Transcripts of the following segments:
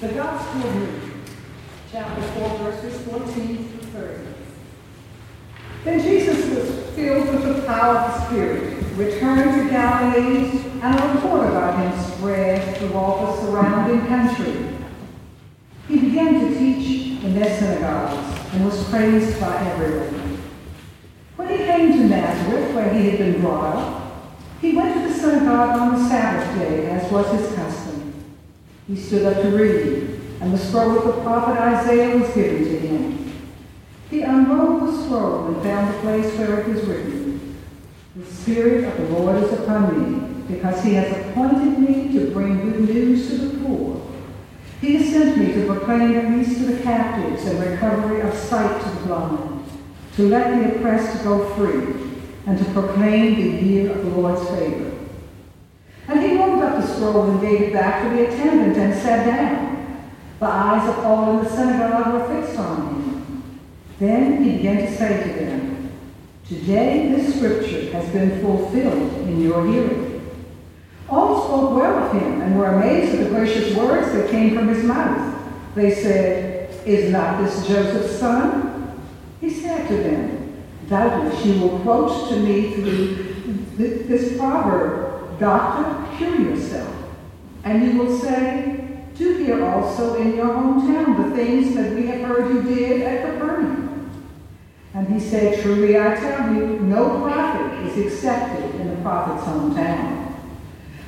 The Gospel of Luke, chapter 4, verses 14 through 30. Then Jesus was filled with the power of the Spirit, returned to Galilee, and a report about him spread through all the surrounding country. He began to teach in their synagogues and was praised by everyone. When he came to Nazareth, where he had been brought up, he went to the synagogue on the Sabbath day, as was his custom. He stood up to read, and the scroll of the prophet Isaiah was given to him. He unrolled the scroll and found the place where it was written, The Spirit of the Lord is upon me, because he has appointed me to bring good news to the poor. He has sent me to proclaim release to the captives and recovery of sight to the blind, to let the oppressed go free, and to proclaim the year of the Lord's favor. And he rolled up the scroll and gave it back to the attendant and sat down. The eyes of all in the synagogue were fixed on him. Then he began to say to them, Today this scripture has been fulfilled in your hearing. All spoke well of him and were amazed at the gracious words that came from his mouth. They said, Is not this Joseph's son? He said to them, Doubtless you will quote to me through this proverb, Doctor, cure yourself. And you will say, Do here also in your hometown the things that we have heard you did at Capernaum. And he said, Truly I tell you, no prophet is accepted in the prophet's hometown.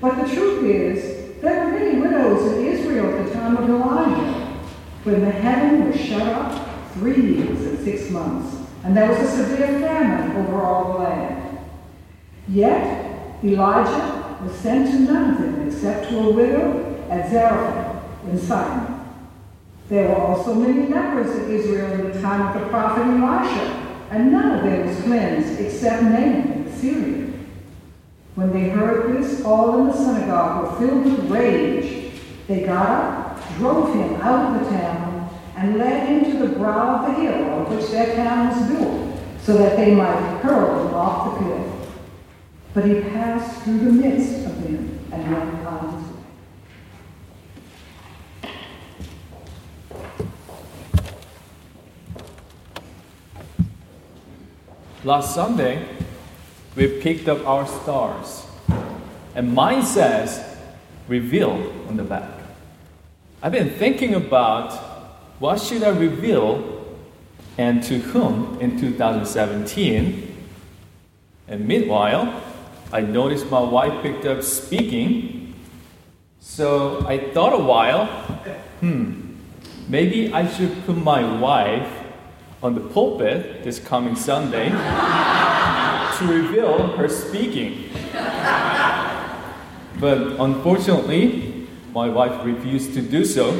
But the truth is, there were many widows in Israel at the time of Elijah, when the heaven was shut up three years and six months and there was a severe famine over all the land. Yet Elijah was sent to none of them except to a widow at Zarephath in Sidon. There were also many lepers in Israel in the time of the prophet Elisha, and none of them was cleansed except Naaman the Syrian. When they heard this, all in the synagogue were filled with rage. They got up, drove him out of the town, and led him to the brow of the hill on which their town was built, so that they might hurl him off the cliff. But he passed through the midst of them and went on his way. Last Sunday, we picked up our stars, and mine says reveal on the back. I've been thinking about what should I reveal and to whom in 2017? And meanwhile, I noticed my wife picked up speaking. So I thought a while, hmm, maybe I should put my wife on the pulpit this coming Sunday to reveal her speaking. But unfortunately, my wife refused to do so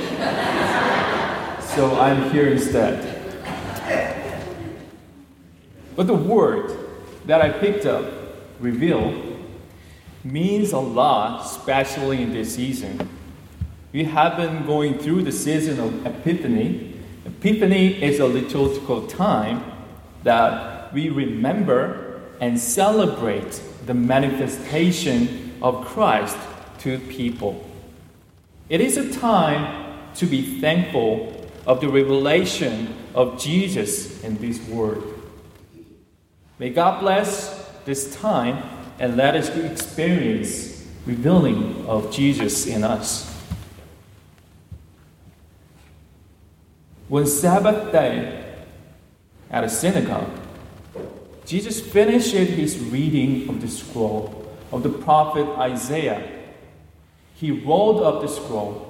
so I'm here instead. But the word that I picked up, reveal, means a lot, especially in this season. We have been going through the season of Epiphany. Epiphany is a liturgical time that we remember and celebrate the manifestation of Christ to people. It is a time to be thankful of the revelation of Jesus in this word. May God bless this time and let us experience revealing of Jesus in us. When Sabbath day at a synagogue, Jesus finished his reading of the scroll of the prophet Isaiah. He rolled up the scroll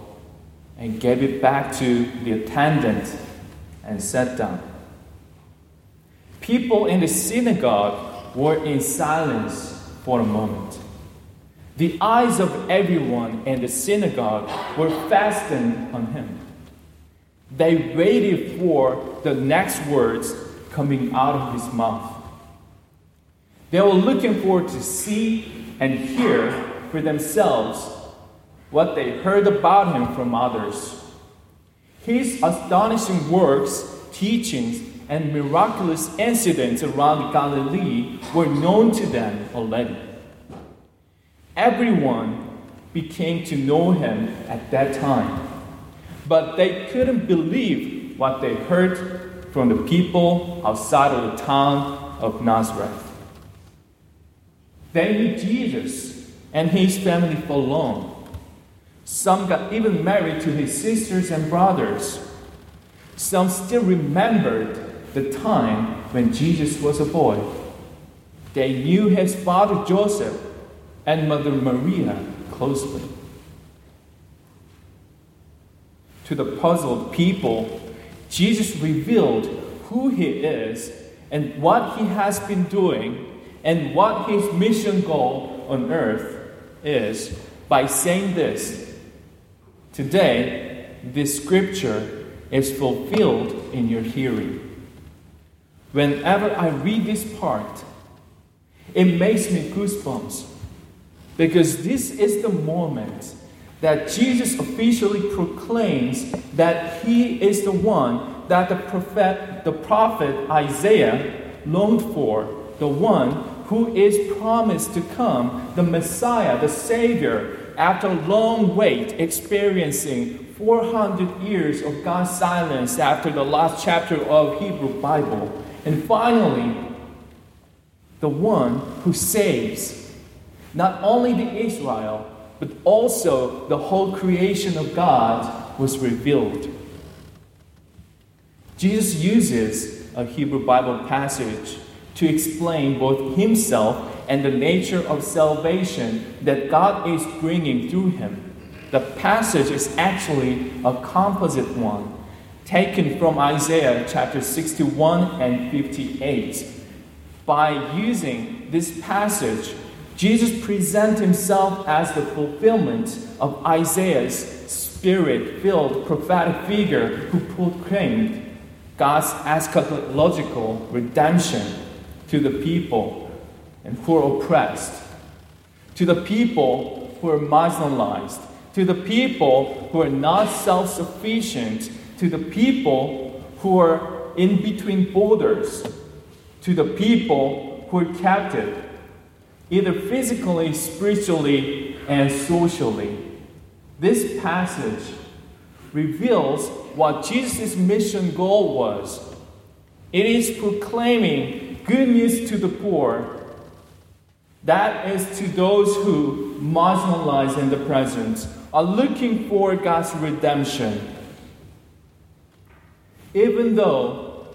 and gave it back to the attendant and sat down. People in the synagogue were in silence for a moment. The eyes of everyone in the synagogue were fastened on him. They waited for the next words coming out of his mouth. They were looking forward to see and hear for themselves what they heard about him from others. His astonishing works, teachings, and miraculous incidents around Galilee were known to them already. Everyone became to know him at that time. but they couldn't believe what they heard from the people outside of the town of Nazareth. They knew Jesus and his family for long. Some got even married to his sisters and brothers. Some still remembered the time when Jesus was a boy. They knew his father Joseph and mother Maria closely. To the puzzled people, Jesus revealed who he is and what he has been doing and what his mission goal on earth is by saying this Today, this scripture is fulfilled in your hearing. Whenever I read this part, it makes me goosebumps because this is the moment that Jesus officially proclaims that he is the one that the prophet, the prophet Isaiah longed for, the one who is promised to come, the Messiah, the Savior, after a long wait, experiencing 400 years of God's silence after the last chapter of Hebrew Bible. And finally, the one who saves not only the Israel, but also the whole creation of God was revealed. Jesus uses a Hebrew Bible passage to explain both himself and the nature of salvation that God is bringing through him. The passage is actually a composite one taken from Isaiah chapter 61 and 58. By using this passage, Jesus presents himself as the fulfillment of Isaiah's spirit filled prophetic figure who proclaimed God's eschatological redemption to the people and who are oppressed, to the people who are marginalized, to the people who are not self sufficient, to the people who are in between borders, to the people who are captive, either physically, spiritually, and socially. This passage reveals what Jesus' mission goal was. It is proclaiming good news to the poor that is to those who, marginalized in the present, are looking for God's redemption. Even though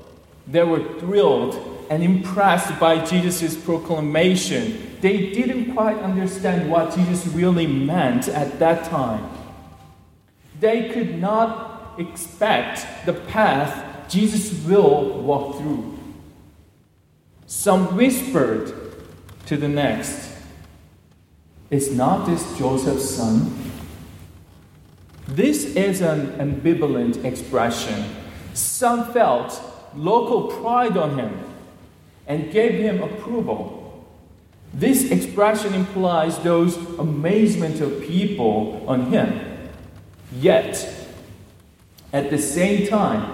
they were thrilled and impressed by Jesus' proclamation, they didn't quite understand what Jesus really meant at that time. They could not expect the path Jesus will walk through. Some whispered to the next. Is not this Joseph's son? This is an ambivalent expression. Some felt local pride on him and gave him approval. This expression implies those amazement of people on him. Yet, at the same time,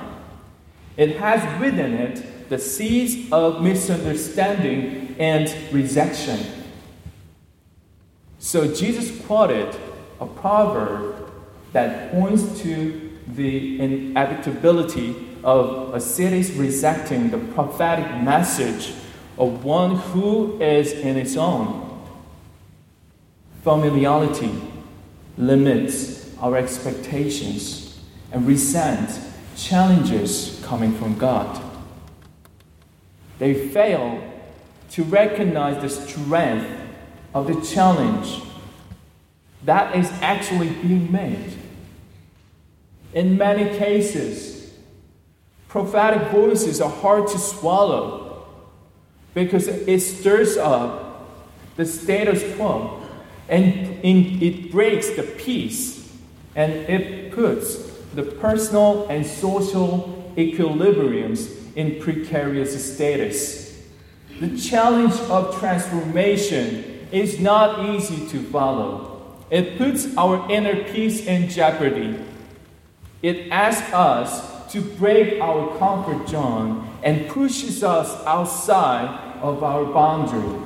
it has within it the seeds of misunderstanding and rejection. So Jesus quoted a proverb that points to the inevitability of a city's rejecting the prophetic message of one who is in its own. Familiarity limits our expectations and resent challenges coming from God. They fail to recognize the strength of the challenge that is actually being made. In many cases, prophetic voices are hard to swallow because it stirs up the status quo and it breaks the peace and it puts the personal and social equilibriums in precarious status. The challenge of transformation is not easy to follow. It puts our inner peace in jeopardy. It asks us to break our comfort zone and pushes us outside of our boundary.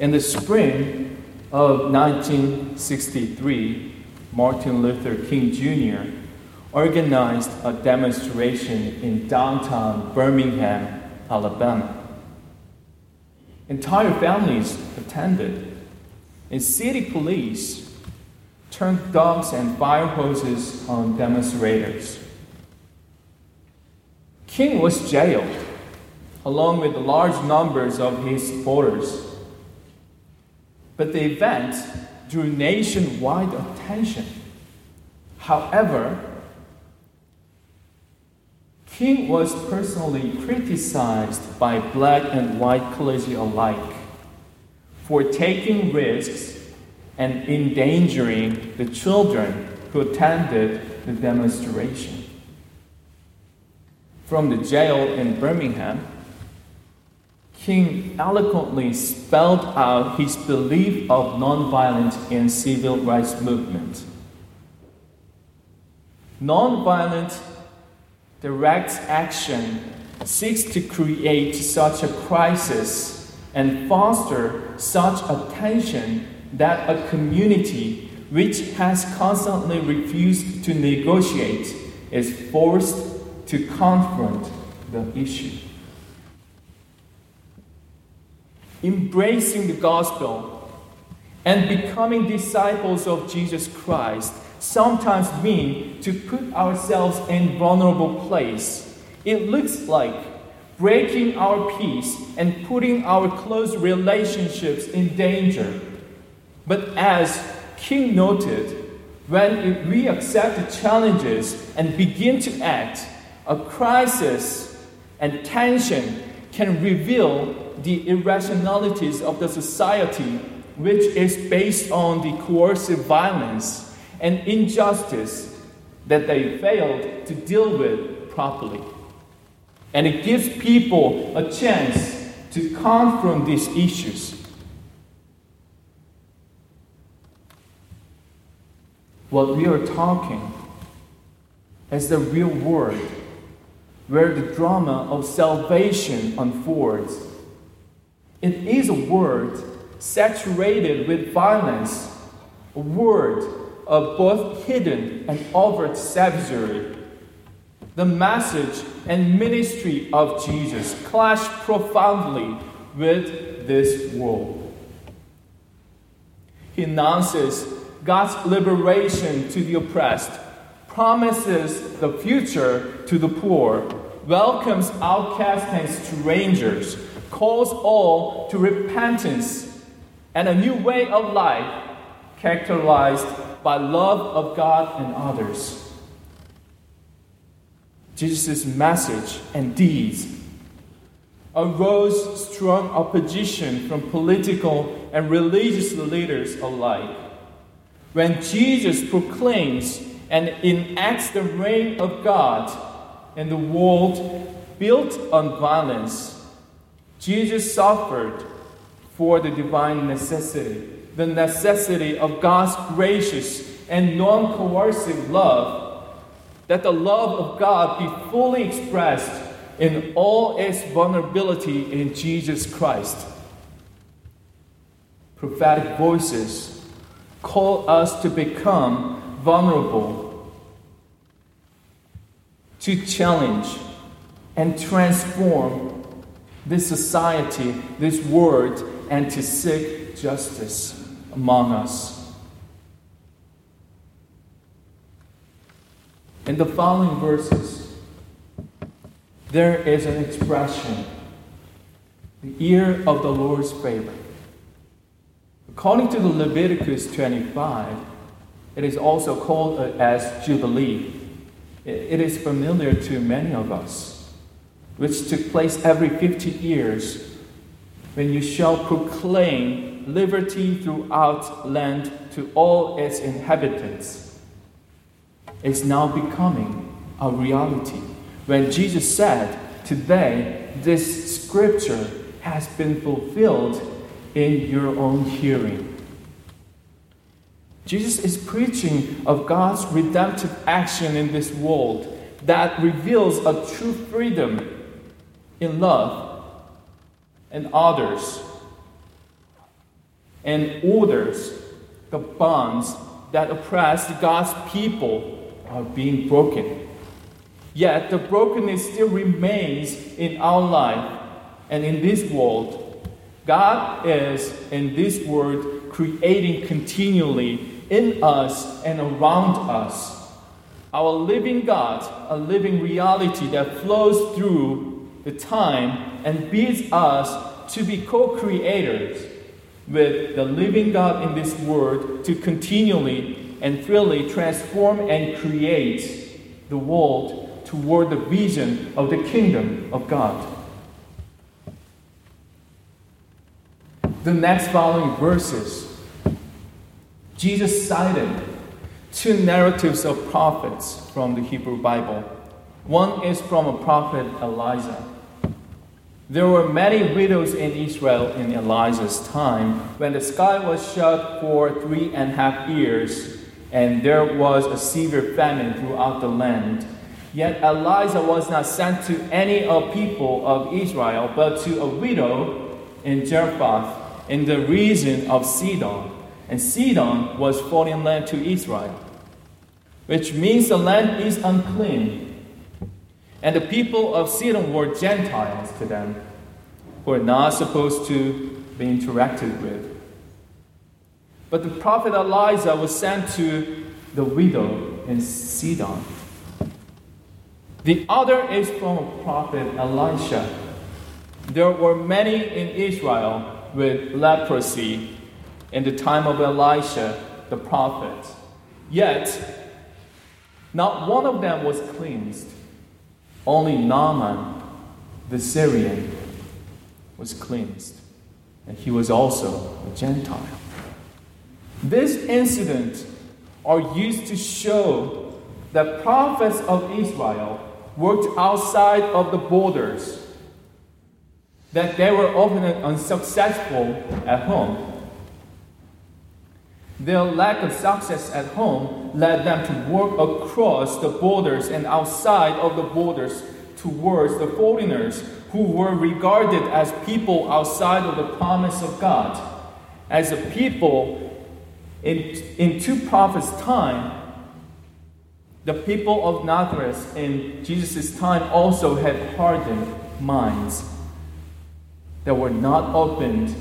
In the spring, of 1963, Martin Luther King Jr. organized a demonstration in downtown Birmingham, Alabama. Entire families attended, and city police turned dogs and fire hoses on demonstrators. King was jailed, along with large numbers of his supporters. But the event drew nationwide attention. However, King was personally criticized by black and white clergy alike for taking risks and endangering the children who attended the demonstration. From the jail in Birmingham, King eloquently spelled out his belief of nonviolent in civil rights movement. Nonviolent direct action seeks to create such a crisis and foster such a tension that a community which has constantly refused to negotiate is forced to confront the issue. embracing the gospel and becoming disciples of Jesus Christ sometimes mean to put ourselves in vulnerable place. It looks like breaking our peace and putting our close relationships in danger. But as King noted, when we accept the challenges and begin to act, a crisis and tension can reveal the irrationalities of the society, which is based on the coercive violence and injustice that they failed to deal with properly. And it gives people a chance to confront these issues. What we are talking is the real world where the drama of salvation unfolds it is a world saturated with violence, a world of both hidden and overt savagery. The message and ministry of Jesus clash profoundly with this world. He announces God's liberation to the oppressed, promises the future to the poor, welcomes outcasts and strangers calls all to repentance and a new way of life characterized by love of God and others. Jesus' message and deeds arose strong opposition from political and religious leaders alike. When Jesus proclaims and enacts the reign of God in the world built on violence, Jesus suffered for the divine necessity, the necessity of God's gracious and non coercive love, that the love of God be fully expressed in all its vulnerability in Jesus Christ. Prophetic voices call us to become vulnerable, to challenge and transform this society, this world, and to seek justice among us. In the following verses, there is an expression the year of the Lord's favor. According to the Leviticus 25, it is also called as Jubilee. It is familiar to many of us which took place every 50 years, when you shall proclaim liberty throughout land to all its inhabitants, is now becoming a reality. When Jesus said, Today, this scripture has been fulfilled in your own hearing. Jesus is preaching of God's redemptive action in this world that reveals a true freedom in love and others. and orders, the bonds that oppress God's people are being broken. Yet the brokenness still remains in our life and in this world. God is, in this world, creating continually in us and around us. Our living God, a living reality that flows through the time and bids us to be co creators with the living God in this world to continually and freely transform and create the world toward the vision of the kingdom of God. The next following verses, Jesus cited two narratives of prophets from the Hebrew Bible. One is from a prophet Elijah there were many widows in Israel in Elijah's time when the sky was shut for three and a half years and there was a severe famine throughout the land. Yet Elijah was not sent to any of people of Israel, but to a widow in Zarephath in the region of Sidon. And Sidon was foreign land to Israel, which means the land is unclean and the people of Sidon were Gentiles to them, who are not supposed to be interacted with. But the prophet Elijah was sent to the widow in Sidon. The other is from prophet Elisha. There were many in Israel with leprosy in the time of Elisha, the prophet. Yet, not one of them was cleansed. Only Naaman, the Syrian, was cleansed, and he was also a Gentile. This incident are used to show that prophets of Israel worked outside of the borders, that they were often unsuccessful at home. Their lack of success at home led them to work across the borders and outside of the borders towards the foreigners who were regarded as people outside of the promise of God. As a people in, in two prophets' time, the people of Nazareth in Jesus' time also had hardened minds that were not opened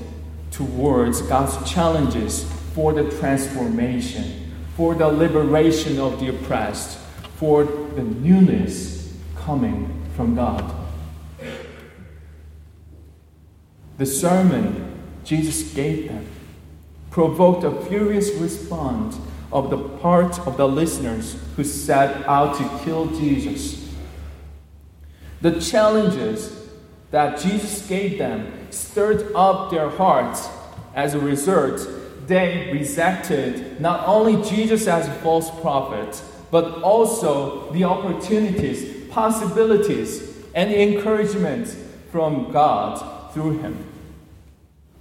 towards God's challenges for the transformation, for the liberation of the oppressed, for the newness coming from God. The sermon Jesus gave them provoked a furious response of the part of the listeners who set out to kill Jesus. The challenges that Jesus gave them stirred up their hearts. As a result, they rejected not only Jesus as a false prophet, but also the opportunities, possibilities, and encouragement from God through him,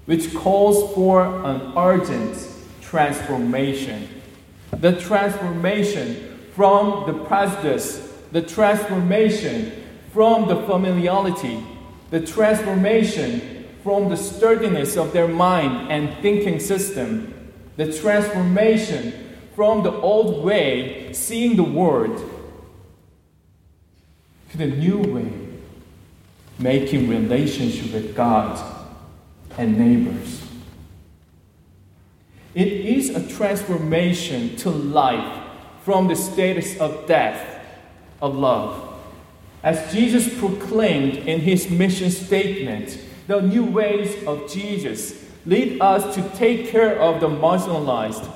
which calls for an urgent transformation. The transformation from the prejudice, the transformation from the familiarity, the transformation from the sturdiness of their mind and thinking system, the transformation from the old way, seeing the world, to the new way, making relationship with God and neighbors. It is a transformation to life from the status of death of love. As Jesus proclaimed in his mission statement, the new ways of Jesus lead us to take care of the marginalized,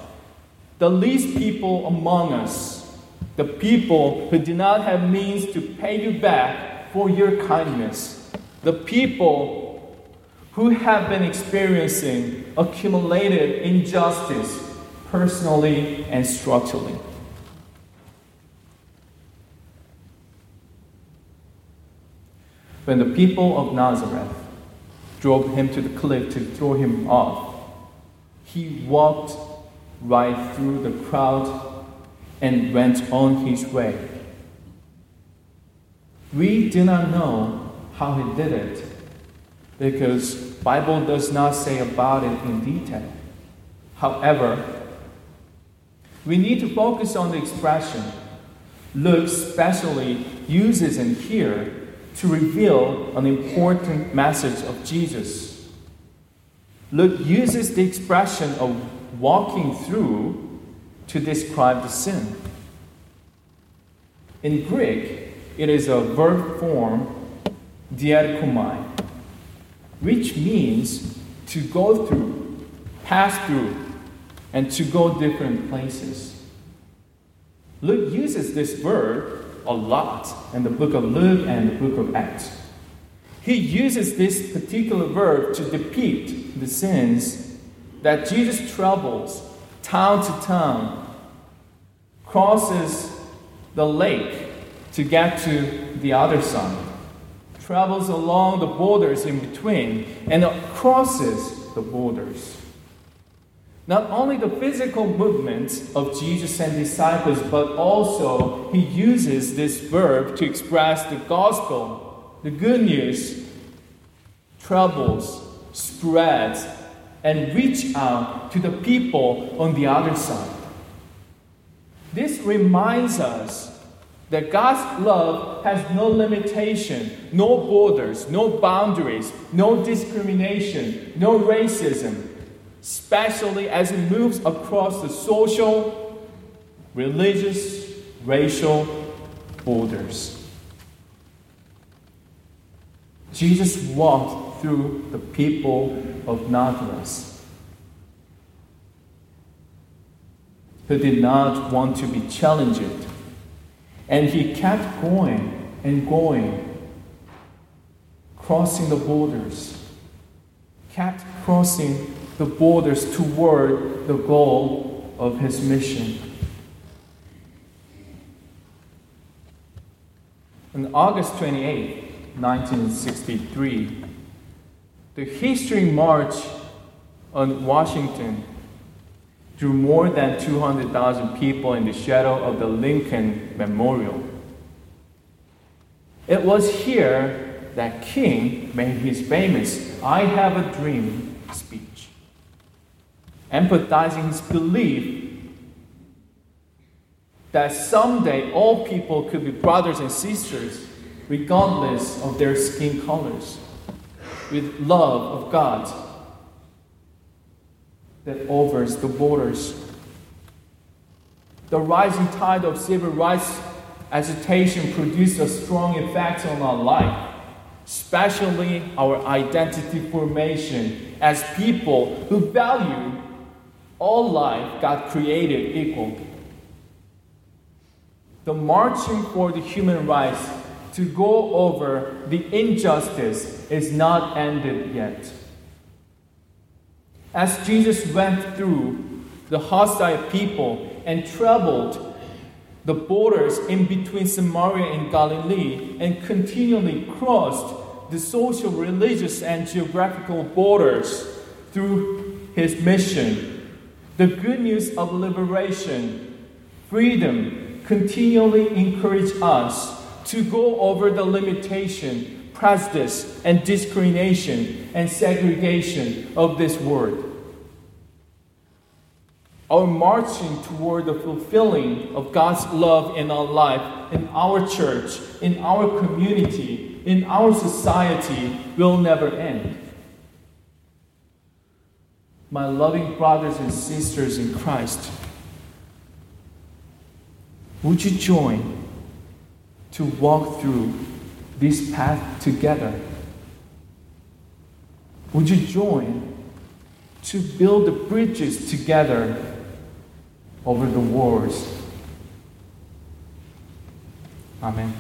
the least people among us, the people who do not have means to pay you back for your kindness, the people who have been experiencing accumulated injustice personally and structurally. When the people of Nazareth drove him to the cliff to throw him off. He walked right through the crowd and went on his way. We do not know how he did it because Bible does not say about it in detail. However, we need to focus on the expression Luke specially uses in here to reveal an important message of Jesus. Luke uses the expression of walking through to describe the sin. In Greek, it is a verb form, dierchomai, which means to go through, pass through, and to go different places. Luke uses this verb a lot in the book of Luke and the book of Acts. He uses this particular verb to depict the sins that Jesus travels town to town, crosses the lake to get to the other side, travels along the borders in between, and crosses the borders. Not only the physical movements of Jesus and disciples, but also he uses this verb to express the gospel, the good news, travels, spreads, and reach out to the people on the other side. This reminds us that God's love has no limitation, no borders, no boundaries, no discrimination, no racism, especially as it moves across the social, religious, racial borders. Jesus walked through the people of Nazareth who did not want to be challenged. And he kept going and going, crossing the borders, kept crossing the borders toward the goal of his mission. On August 28, 1963, the history march on Washington drew more than 200,000 people in the shadow of the Lincoln Memorial. It was here that King made his famous I Have a Dream speech empathizing his belief that someday all people could be brothers and sisters, regardless of their skin colors, with love of God that overs the borders. The rising tide of civil rights agitation produced a strong effect on our life, especially our identity formation as people who value all life God created equal. The marching for the human rights to go over the injustice is not ended yet. As Jesus went through the hostile people and traveled the borders in between Samaria and Galilee and continually crossed the social, religious, and geographical borders through his mission the good news of liberation, freedom, continually encourage us to go over the limitation, prejudice, and discrimination and segregation of this world. Our marching toward the fulfilling of God's love in our life, in our church, in our community, in our society will never end my loving brothers and sisters in Christ, would you join to walk through this path together? Would you join to build the bridges together over the wars? Amen.